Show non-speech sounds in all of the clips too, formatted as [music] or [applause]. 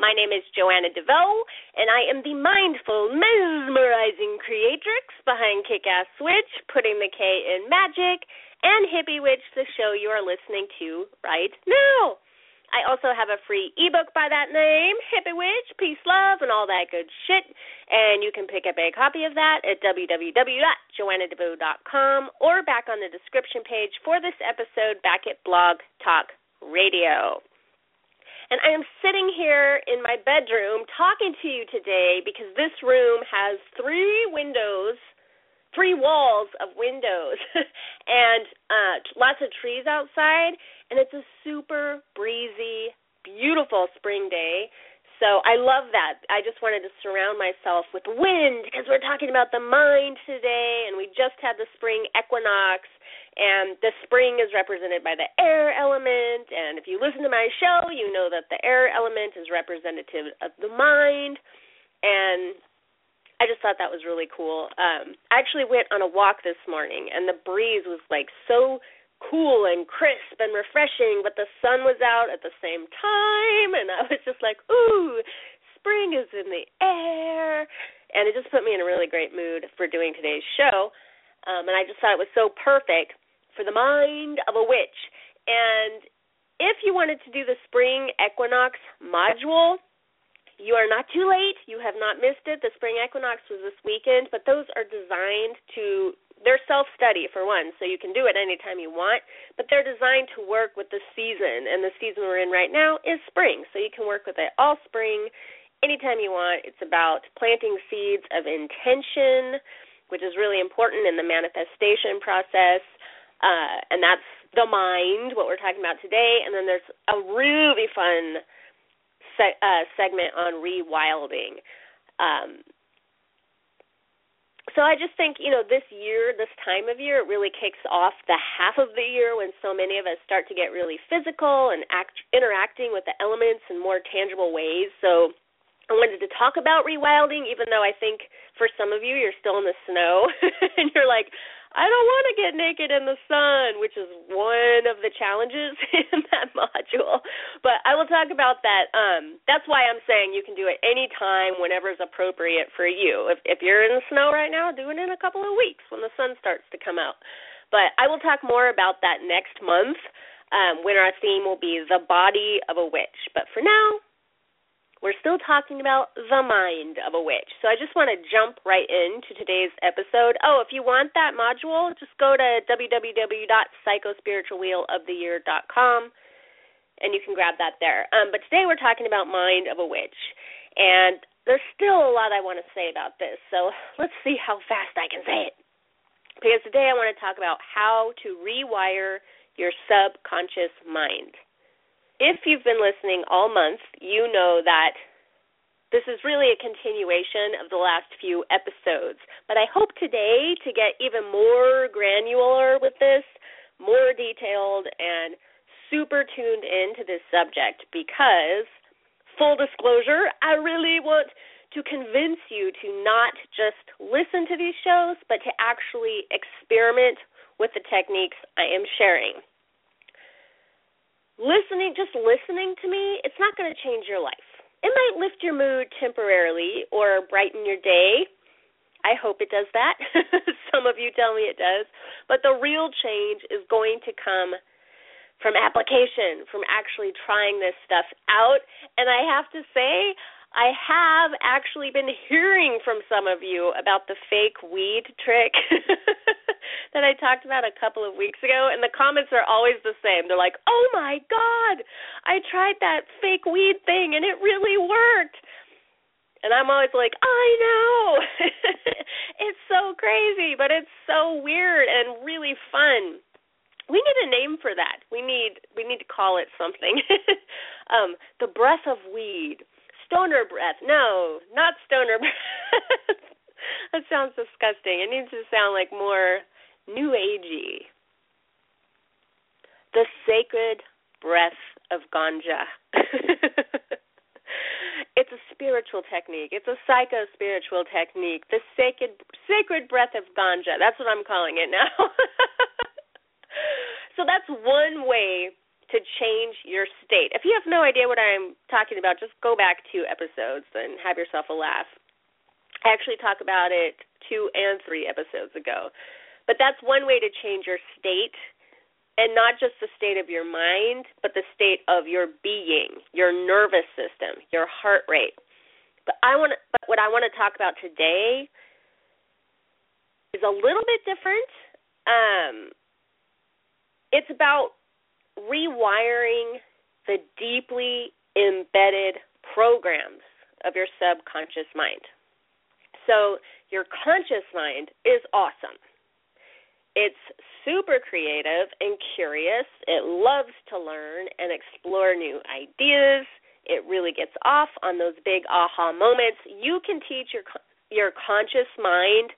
My name is Joanna DeVoe, and I am the mindful, mesmerizing creatrix behind Kick Ass Witch, putting the K in magic, and Hippie Witch, the show you are listening to right now. I also have a free ebook by that name, Hippie Witch, Peace, Love, and all that good shit. And you can pick up a copy of that at www.joannadevoe.com or back on the description page for this episode back at Blog Talk Radio. And I am sitting here in my bedroom talking to you today because this room has three windows, three walls of windows, [laughs] and uh, lots of trees outside. And it's a super breezy, beautiful spring day. So I love that. I just wanted to surround myself with wind because we're talking about the mind today, and we just had the spring equinox and the spring is represented by the air element. And if you listen to my show, you know that the air element is representative of the mind. And I just thought that was really cool. Um, I actually went on a walk this morning, and the breeze was like so cool and crisp and refreshing, but the sun was out at the same time, and I was just like, ooh, spring is in the air. And it just put me in a really great mood for doing today's show. Um, and I just thought it was so perfect for the mind of a witch. And if you wanted to do the spring equinox module, you are not too late. You have not missed it. The spring equinox was this weekend, but those are designed to they're self-study for one, so you can do it anytime you want, but they're designed to work with the season, and the season we're in right now is spring. So you can work with it all spring anytime you want. It's about planting seeds of intention, which is really important in the manifestation process uh, and that's the mind, what we're talking about today. And then there's a really fun se- uh, segment on rewilding. Um, so I just think, you know, this year, this time of year, it really kicks off the half of the year when so many of us start to get really physical and act interacting with the elements in more tangible ways. So I wanted to talk about rewilding, even though I think for some of you you're still in the snow [laughs] and you're like, I don't want to get naked in the sun, which is one of the challenges [laughs] in that module. But I will talk about that. Um, that's why I'm saying you can do it anytime, whenever is appropriate for you. If if you're in the snow right now, do it in a couple of weeks when the sun starts to come out. But I will talk more about that next month, um, when our theme will be the body of a witch. But for now, we're still talking about the mind of a witch. So I just want to jump right into today's episode. Oh, if you want that module, just go to www.psychospiritualwheeloftheyear.com and you can grab that there. Um, but today we're talking about mind of a witch. And there's still a lot I want to say about this. So let's see how fast I can say it. Because today I want to talk about how to rewire your subconscious mind if you've been listening all month, you know that this is really a continuation of the last few episodes. But I hope today to get even more granular with this, more detailed, and super tuned into this subject because, full disclosure, I really want to convince you to not just listen to these shows, but to actually experiment with the techniques I am sharing listening, just listening to me, it's not going to change your life. It might lift your mood temporarily or brighten your day. I hope it does that. [laughs] Some of you tell me it does. But the real change is going to come from application, from actually trying this stuff out. And I have to say, I have actually been [laughs] hearing from some of you about the fake weed trick [laughs] that I talked about a couple of weeks ago, and the comments are always the same. They're like, "Oh my god, I tried that fake weed thing and it really worked." And I'm always like, "I know." [laughs] it's so crazy, but it's so weird and really fun. We need a name for that. We need we need to call it something. [laughs] um, the breath of weed stoner breath. No, not stoner breath. [laughs] that sounds disgusting. It needs to sound like more new agey. The sacred breath of ganja. [laughs] it's a spiritual technique. It's a psycho spiritual technique. The sacred sacred breath of ganja. That's what I'm calling it now. [laughs] so that's one way to change your state. If you have no idea what I'm talking about, just go back two episodes and have yourself a laugh. I actually talk about it two and three episodes ago. But that's one way to change your state and not just the state of your mind, but the state of your being, your nervous system, your heart rate. But I want but what I want to talk about today is a little bit different. Um, it's about rewiring the deeply embedded programs of your subconscious mind. So, your conscious mind is awesome. It's super creative and curious. It loves to learn and explore new ideas. It really gets off on those big aha moments. You can teach your your conscious mind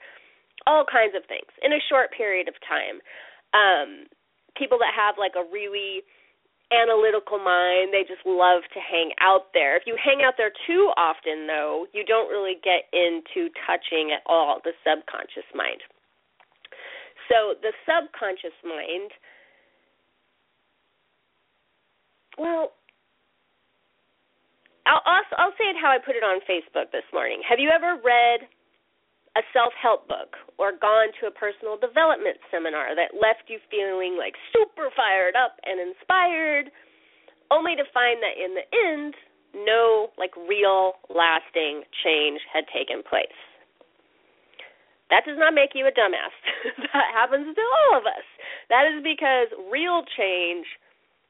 all kinds of things in a short period of time. Um, people that have like a really analytical mind, they just love to hang out there. If you hang out there too often, though, you don't really get into touching at all the subconscious mind. So the subconscious mind, well, I'll, I'll, say it how I put it on Facebook this morning. Have you ever read a self help book or gone to a personal development seminar that left you feeling like super fired up and inspired, only to find that in the end, no like real lasting change had taken place. That does not make you a dumbass. [laughs] that happens to all of us. That is because real change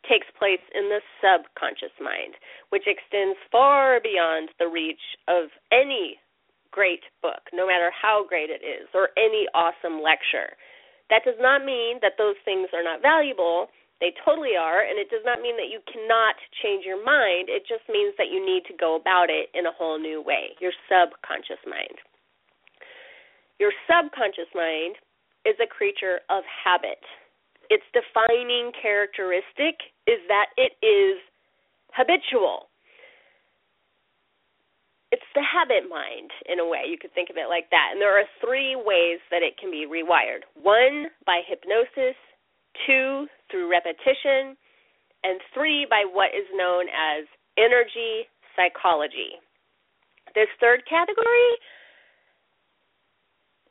takes place in the subconscious mind, which extends far beyond the reach of any great book, no matter how great it is, or any awesome lecture. That does not mean that those things are not valuable. They totally are, and it does not mean that you cannot change your mind. It just means that you need to go about it in a whole new way, your subconscious mind. Your subconscious mind is a creature of habit. Its defining characteristic is that it is habitual. It's the habit mind in a way you could think of it like that. And there are three ways that it can be rewired. One by hypnosis. Two through repetition. And three by what is known as energy psychology. This third category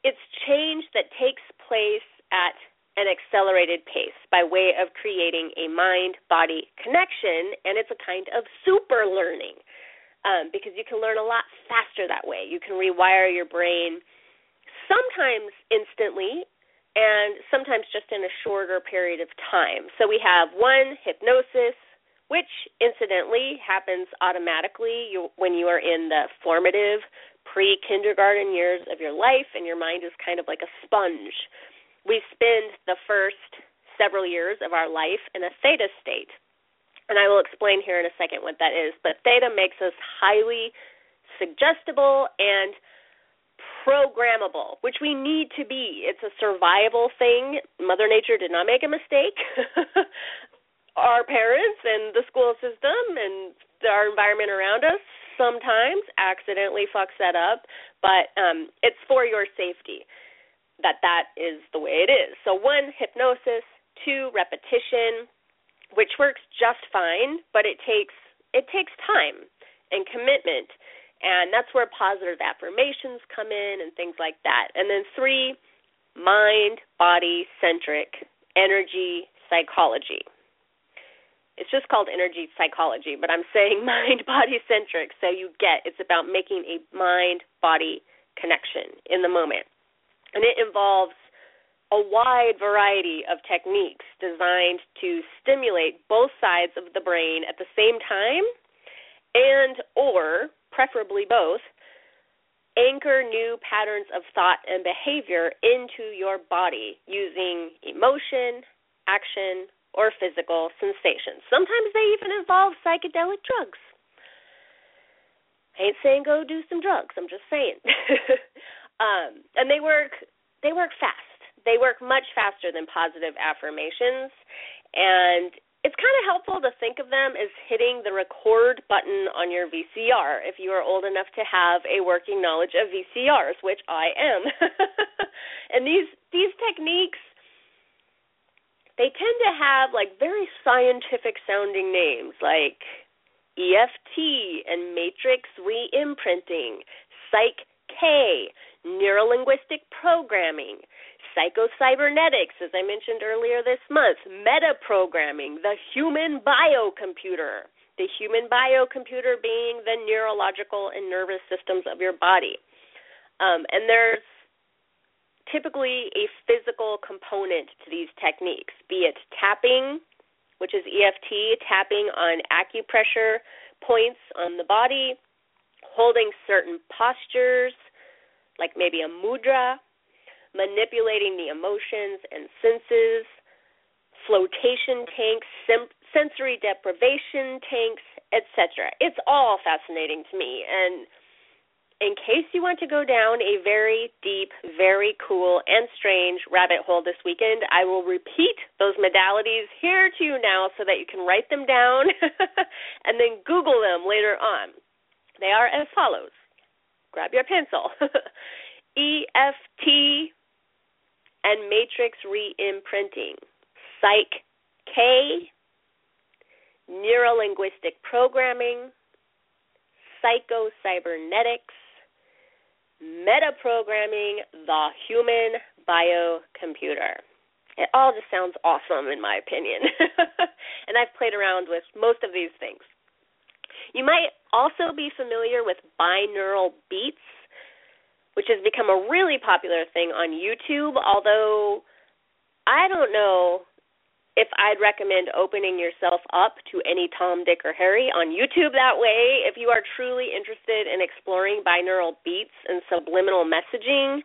it's change that takes place at an accelerated pace by way of creating a mind body connection and it's a kind of super learning um, because you can learn a lot faster that way. You can rewire your brain sometimes instantly and sometimes just in a shorter period of time. So we have one hypnosis, which incidentally happens automatically when you are in the formative pre kindergarten years of your life and your mind is kind of like a sponge. We spend the first several years of our life in a theta state and I will explain here in a second what that is. But theta makes us highly suggestible and programmable, which we need to be. It's a survival thing. Mother Nature did not make a mistake. [laughs] our parents and the school system and our environment around us sometimes accidentally fucks that up, but um, it's for your safety that that is the way it is. So one, hypnosis. Two, repetition which works just fine, but it takes it takes time and commitment. And that's where positive affirmations come in and things like that. And then three, mind body centric energy psychology. It's just called energy psychology, but I'm saying [laughs] mind body centric so you get it's about making a mind body connection in the moment. And it involves a wide variety of techniques designed to stimulate both sides of the brain at the same time and or preferably both anchor new patterns of thought and behavior into your body using emotion, action, or physical sensations. Sometimes they even involve psychedelic drugs. I ain't saying go do some drugs. I'm just saying. [laughs] um, and they work they work fast. They work much faster than positive affirmations, and it's kind of helpful to think of them as hitting the record button on your VCR if you are old enough to have a working knowledge of VCRs, which I am. [laughs] and these these techniques they tend to have like very scientific sounding names like EFT and matrix reimprinting, Psych K, neurolinguistic programming, psychocybernetics, as I mentioned earlier this month, metaprogramming, the human biocomputer, the human biocomputer being the neurological and nervous systems of your body. Um, and there's typically a physical component to these techniques, be it tapping, which is EFT, tapping on acupressure points on the body, holding certain postures, like maybe a mudra, manipulating the emotions and senses, flotation tanks, sim- sensory deprivation tanks, etc. It's all fascinating to me and in case you want to go down a very deep, very cool, and strange rabbit hole this weekend, I will repeat those modalities here to you now so that you can write them down [laughs] and then Google them later on. They are as follows. Grab your pencil. [laughs] EFT and matrix reimprinting, Psych K, neurolinguistic programming, psychocybernetics, metaprogramming the human biocomputer. It all just sounds awesome in my opinion. [laughs] and I've played around with most of these things. You might also be familiar with binaural beats, which has become a really popular thing on YouTube, although I don't know if I'd recommend opening yourself up to any Tom, Dick, or Harry on YouTube that way. If you are truly interested in exploring binaural beats and subliminal messaging,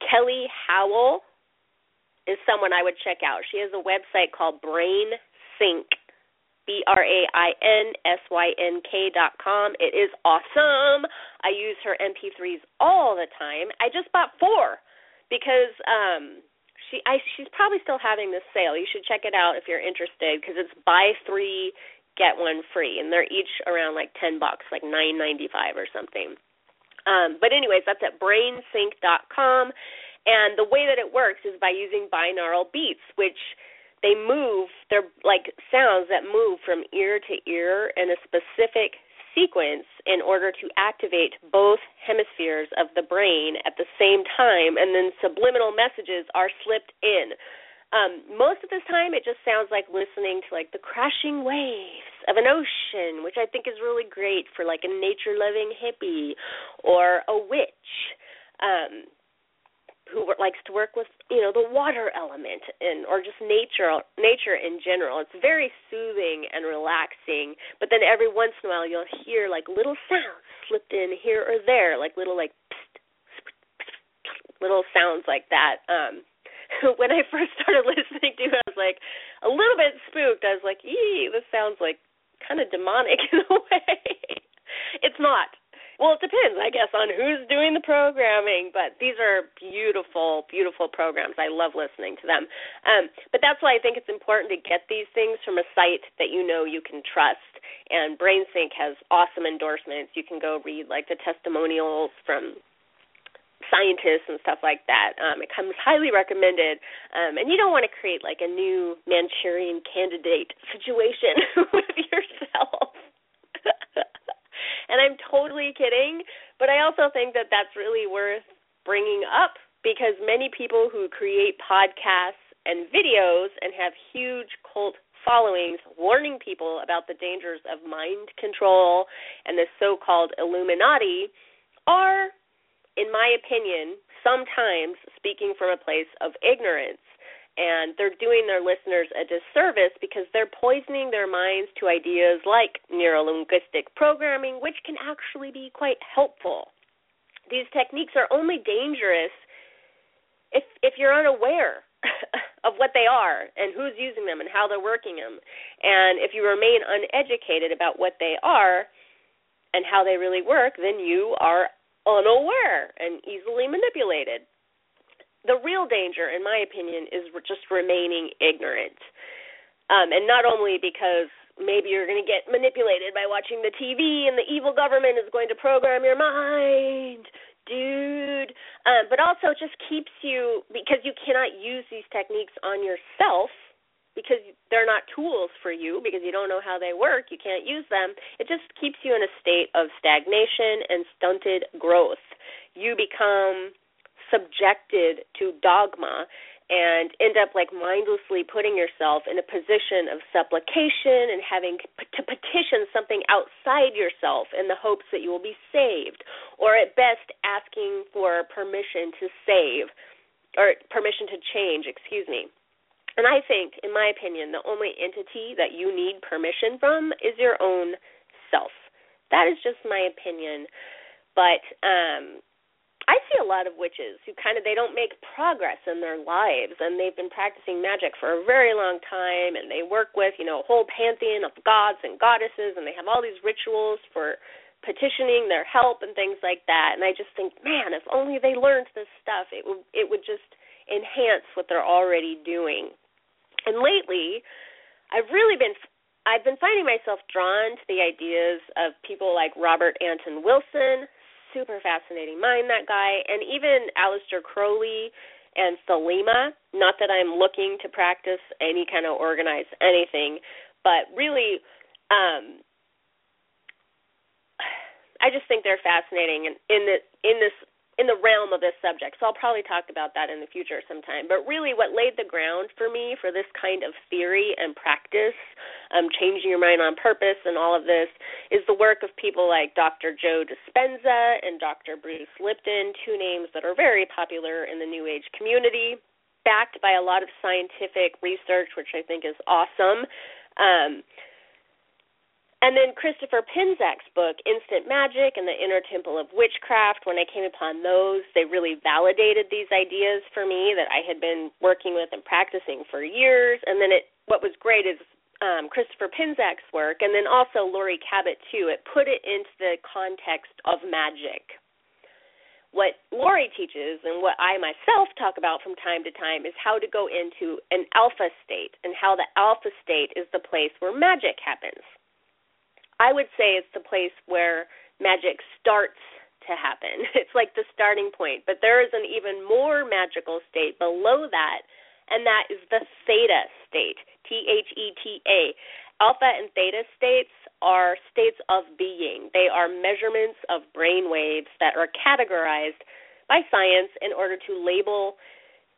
Kelly Howell is someone I would check out. She has a website called Brain Sync. B R A I N S Y N K dot com. It is awesome. I use her MP3s all the time. I just bought four because um she I she's probably still having this sale. You should check it out if you're interested because it's buy three get one free, and they're each around like ten bucks, like nine ninety five or something. Um, but anyways, that's at brainsync.com, and the way that it works is by using binaural beats, which they move. They're like sounds that move from ear to ear in a specific sequence in order to activate both hemispheres of the brain at the same time, and then subliminal messages are slipped in. Um, most of the time, it just sounds like listening to like the crashing waves of an ocean, which I think is really great for like a nature-loving hippie or a witch. Um, who likes to work with you know the water element and or just nature nature in general. It's very soothing and relaxing but then every once in a while you'll hear like little sounds slipped in here or there like little like psst, psst, little sounds like that. Um [laughs] when i first started [laughs] listening to it i was like a little bit spooked. I was like ee this sounds like kind of demonic [laughs] in a way. It's not well, it depends, I guess, on who's doing the programming. But these are beautiful, beautiful programs. I love listening to them. Um, but that's why I think it's important to get these things from a site that you know you can trust. And BrainSync has awesome endorsements. You can go read like the testimonials from scientists and stuff like that. Um, it comes highly recommended, um, and you don't want to create like a new Manchurian candidate [laughs] situation [laughs] with yourself. And I'm totally kidding, but I also think that that's really worth bringing up because many people who create podcasts and videos and have huge cult followings warning people about the dangers of mind control and the so-called Illuminati are in my opinion sometimes speaking from a place of ignorance and they're doing their listeners a disservice because they're poisoning their minds to ideas like neurolinguistic programming, which can actually be quite helpful. These techniques are only dangerous if if you're unaware [laughs] of what they are and who's using them and how they're working them. And if you remain uneducated about what they are, and how they really work, then you are unaware and easily manipulated. The real danger, in my opinion, is just remaining ignorant. Um, and not only because maybe you're going to get manipulated by watching the TV and the evil government is going to program your mind, dude. Um, but also, it just keeps you, because you cannot use these techniques on yourself because they're not tools for you because you don't know how they work, you can't use them. It just keeps you in a state of stagnation and stunted growth. You become subjected to dogma and end up like mindlessly putting yourself in a position of supplication and having to petition something outside yourself in the hopes that you will be saved or at best asking for permission to save or permission to change, excuse me. And I think, in my opinion, the only entity that you need permission from is your own self. That is just my opinion. But um I see a lot of witches who kind of they don't make progress in their lives and they've been practicing magic for a very long time and they work with, you know, a whole pantheon of gods and goddesses and they have all these rituals for petitioning their help and things like that. And I just think, man, if only they learned this stuff, it would it would just enhance what they're already doing. And lately, I've really been I've been finding myself drawn to the ideas of people like Robert Anton Wilson, super fascinating mind that guy, and even Aleister Crowley and Thelema. Not that I'm looking to practice any kind of organized anything, but really um I just think they're fascinating and in the in this in the realm of this subject. So I'll probably talk about that in the future sometime. But really, what laid the ground for me for this kind of theory and practice, um, changing your mind on purpose, and all of this, is the work of people like Dr. Joe Dispenza and Dr. Bruce Lipton, two names that are very popular in the New Age community, backed by a lot of scientific research, which I think is awesome. Um, and then Christopher Penczak's book, Instant Magic and the Inner Temple of Witchcraft, when I came upon those, they really validated these ideas for me that I had been working with and practicing for years. And then it what was great is um, Christopher Penczak's work, and then also Laurie Cabot too. It put it into the context of magic. What Laurie teaches and what I myself talk about from time to time is how to go into an alpha state and how the alpha state is the place where magic happens I would say it's the place where magic starts to happen. [laughs] It's like the starting point, but there is an even more magical state below that, and that is the theta state. T H E T A. Alpha and theta states are states of being. They are measurements of brain waves that are categorized by science in order to label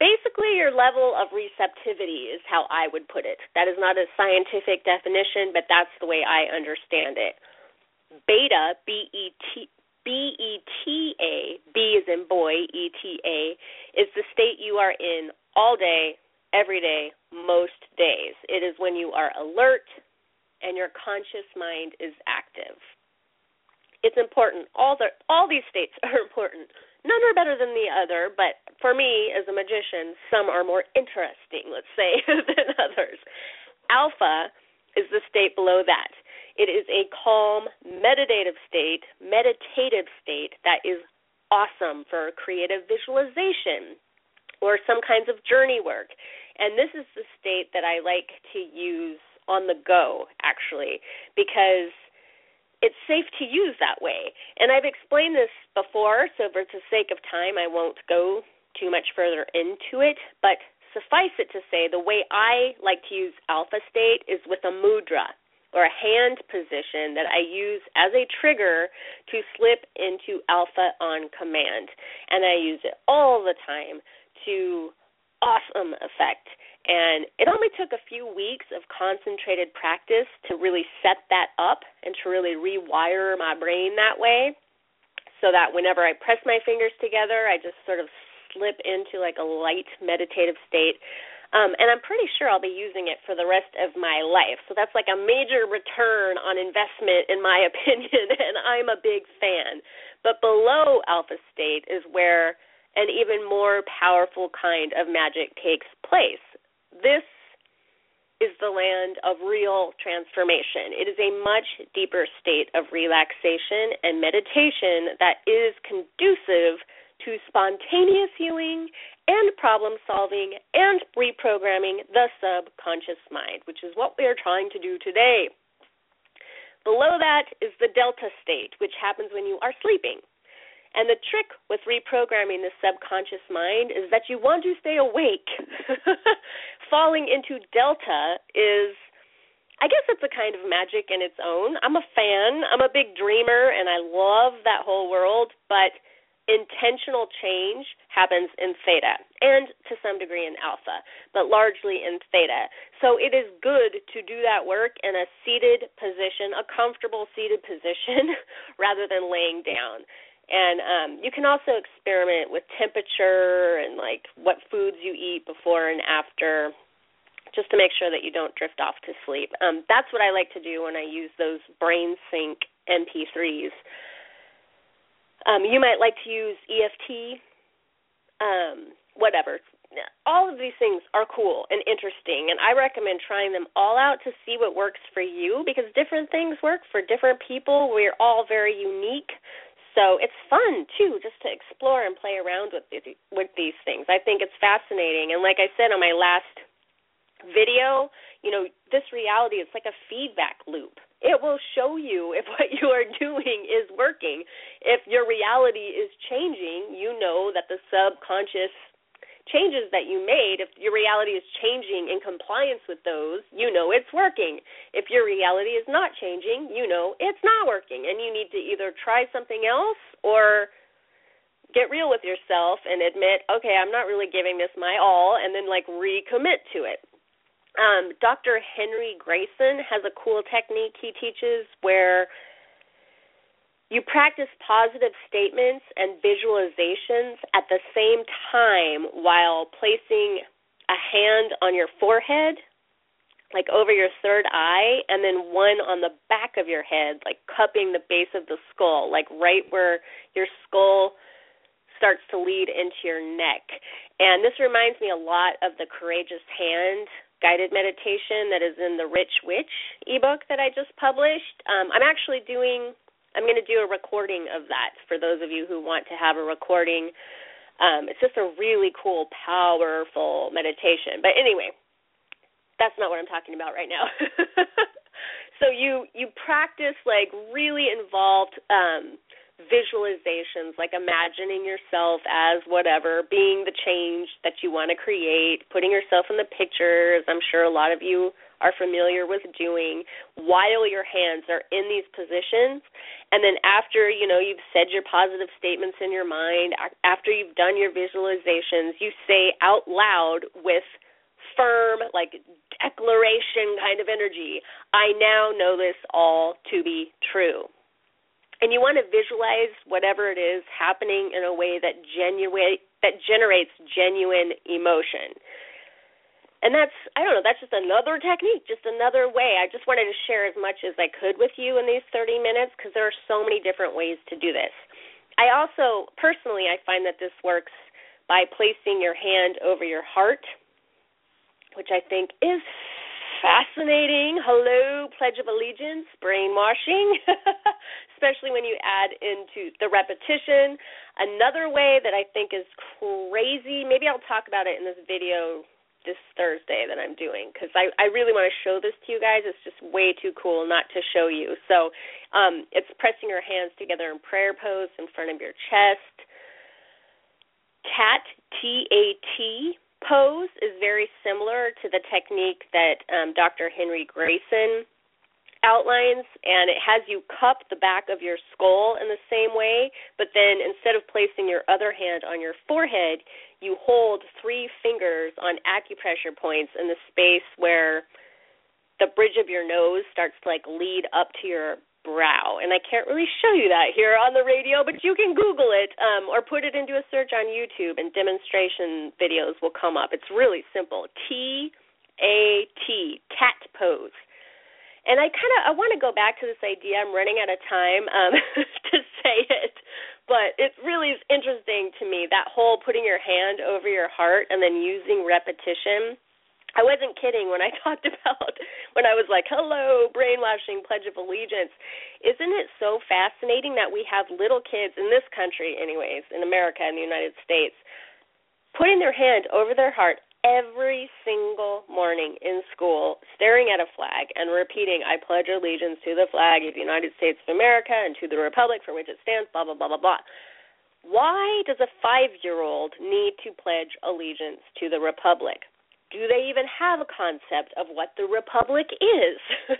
basically your level of receptivity is how I would put it. That is not a scientific definition, but that's the way I understand it. Beta, B E T B E T A, B is in boy, E T A, is the state you are in all day, every day, most days. It is when you are alert and your conscious mind is active. It's important. All the all these states [laughs] are important none are better than the other, but for me as a magician, some are more interesting, let's say, [laughs] than others. Alpha is the state below that. It is a calm, meditative state, meditative state that is awesome for creative visualization or some kinds of journey work. And this is the state that I like to use on the go, actually, because it's safe to use that way. And I've explained this before, so for the sake of time, I won't go too much further into it. But suffice it to say, the way I like to use alpha state is with a mudra or a hand position that I use as a trigger to slip into alpha on command. And I use it all the time to awesome effect. And it only took a few weeks of concentrated practice to really set that up and to really rewire my brain that way so that whenever I press my fingers together, I just sort of slip into like a light meditative state. Um, and I'm pretty sure I'll be using it for the rest of my life. So that's like a major return on investment, in my [laughs] opinion, and I'm a big fan. But below alpha state is where an even more powerful kind of magic takes place this is the land of real transformation. It is a much deeper state of relaxation and meditation that is conducive to spontaneous healing and problem solving and reprogramming the subconscious mind, which is what we are trying to do today. Below that is the delta state, which happens when you are sleeping. And the trick with reprogramming the subconscious mind is that you want to stay awake. [laughs] Falling into delta is, I guess it's a kind of magic in its own. I'm a fan, I'm a big dreamer, and I love that whole world, but intentional change happens in theta and to some degree in alpha, but largely in theta. So it is good to do that work in a seated position, a comfortable seated position, [laughs] rather than laying down. And um, you can also experiment with temperature and like what foods you eat before and after, just to make sure that you don't drift off to sleep. Um, that's what I like to do when I use those brain sync MP3s um, you might like to use EFT, um, whatever. All of these things are cool and interesting, and I recommend trying them all out to see what works for you because different things work for different people. We're all very unique. So it's fun too, just to explore and play around with these, with these things. I think it's fascinating, and like I said on my last video, you know, this reality is like a feedback loop it will show you [laughs] if what you are doing is working. If your reality is changing, you know that the subconscious changes that you made, if your reality is changing in compliance with those, you know it's working. If your reality is not changing, you know it's not working. And you need to either try something else or get real with yourself and admit, okay, I'm not really giving this my all, and then like recommit to it. Um, Dr. Henry Grayson has a cool technique he teaches where you practice positive statements and visualizations at the same time while placing a hand on your forehead, like over your third eye, and then one on the back of your head, like cupping the base of the skull, like right where your skull starts to lead into your neck. And this reminds me a lot of the courageous hand guided meditation that is in the Rich Witch ebook that I just published. Um, I'm actually doing, I'm going to do a recording of that for those of you who want to have a recording. Um, it's just a really cool, powerful meditation. But anyway, that's not what I'm talking about right now. [laughs] so you you practice like really involved um, visualizations, like imagining yourself as whatever, being the change that you want to create, putting yourself in the pictures. I'm sure a lot of you are familiar with doing while your hands are in these positions. And then after, you know, you've said your positive statements in your mind, after you've done your visualizations, you say out loud with firm, like declaration kind of energy, I now know this all to be true and you want to visualize whatever it is happening in a way that genuine that generates genuine emotion. And that's I don't know, that's just another technique, just another way. I just wanted to share as much as I could with you in these 30 minutes because there are so many different ways to do this. I also personally I find that this works by placing your hand over your heart, which I think is fascinating. Hello, Pledge of Allegiance, brainwashing, [laughs] especially when you add into the repetition. Another way that I think is crazy, maybe I'll talk about it in this video this Thursday that I'm doing because I, I really want to show this to you guys. It's just way too cool not to show you. So um, it's pressing your hands together in prayer pose in front of your chest. Cat T A T pose is very similar to the technique that um, Dr. Henry Grayson outlines, and it has you cup the back of your skull in the same way, but then instead of placing your other hand on your forehead, you hold three fingers on acupressure points in the space where the bridge of your nose starts to like lead up to your brow. And I can't really show you that here on the radio, but you can Google it um, or put it into a search on YouTube, and demonstration videos will come up. It's really simple. T A T, cat pose. And I kind of I want to go back to this idea. I'm running out of time um, [laughs] to say it, but it really is interesting to me that whole putting your hand over your heart and then using repetition I wasn't kidding when I [laughs] talked about when I was like, "Hello, brainwashing Pledge of Allegiance." Isn't it so fascinating that we have little kids in this country anyways, in America in the United States, putting their hand over their heart every single morning in school, staring at a flag and repeating, I pledge allegiance to the flag of the United States of America and to the republic for which it stands, blah, blah, blah, blah, blah. Why does a five year old need to pledge allegiance to the republic? do they even have a concept of what the republic is? [laughs]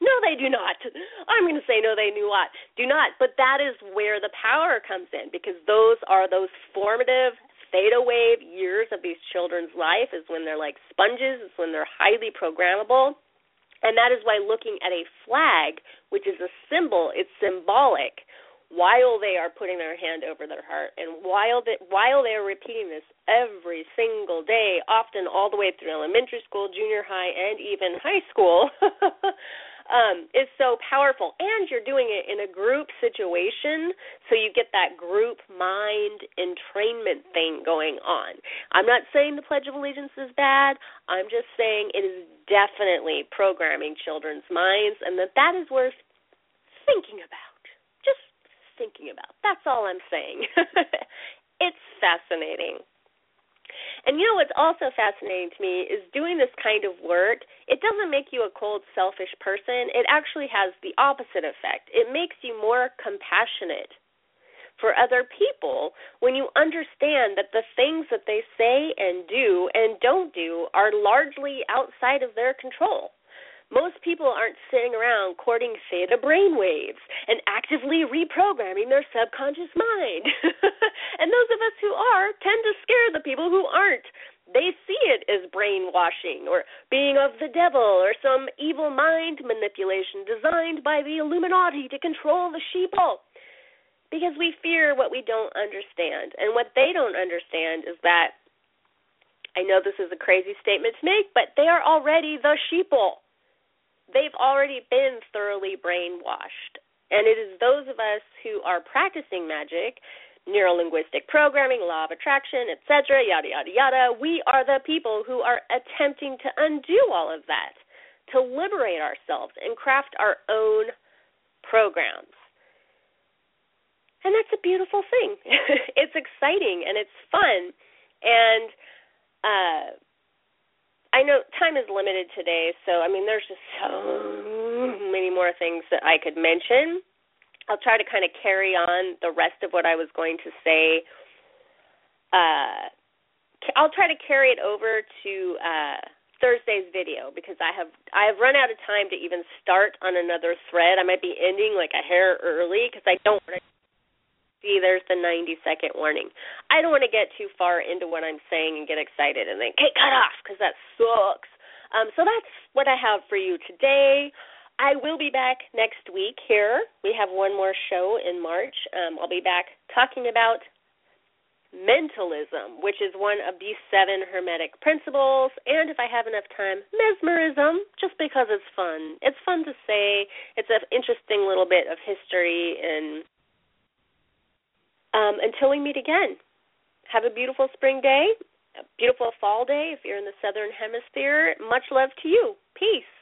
no, they do not. I'm going to say no, they do not. Do not. But that is where the power comes in because those are those formative theta wave years of these children's life is when they're like sponges, it's when they're highly programmable. And that is why looking at a flag, which is a symbol, it's symbolic while they are putting their hand over their heart and while they, while they are repeating this every single day often all the way through elementary school junior high and even high school [laughs] um is so powerful and you're doing it in a group situation so you get that group mind entrainment thing going on i'm not saying the pledge of allegiance is bad i'm just saying it is definitely programming children's minds and that that is worth thinking about Just thinking about. That's all I'm saying. [laughs] it's fascinating. And you know what's also fascinating to me is doing this kind of work, it doesn't make you a cold, selfish person. It actually has the opposite effect. It makes you more compassionate for other people when you understand that the things that they say and do and don't do are largely outside of their control. Most people aren't sitting around courting theta brainwaves and actively reprogramming their subconscious mind. [laughs] and those of us who are tend to scare the people who aren't. They see it as brainwashing or being of the devil or some evil mind manipulation designed by the Illuminati to control the sheeple. Because we fear what we don't understand. And what they don't understand is that I know this is a crazy statement to make, but they are already the sheeple they've already been thoroughly brainwashed. And it is those of us who are practicing magic, neurolinguistic programming, law of attraction, etc., yada, yada, yada, we are the people who are attempting to undo all of that, to liberate ourselves and craft our own programs. And that's a beautiful thing. [laughs] it's exciting and it's fun. And uh I know time is limited today, so I mean, there's just so many more things that I could mention. I'll try to kind of carry on the rest of what I was going to say. Uh, I'll try to carry it over to uh, Thursday's video because I have I have run out of time to even start on another thread. I might be ending like a hair early because I don't want to see there's the 90 second warning. I don't want to get too far into what I'm saying and get excited and then get cut off because that sucks. Um, so that's what I have for you today. I will be back next week here. We have one more show in March. Um, I'll be back talking about mentalism, which is one of the seven Hermetic principles, and if I have enough time, mesmerism, just because it's fun. It's fun to say. It's an interesting little bit of history and um, until we meet again, have a beautiful spring day, a beautiful fall day if you're in the southern hemisphere. Much love to you. Peace.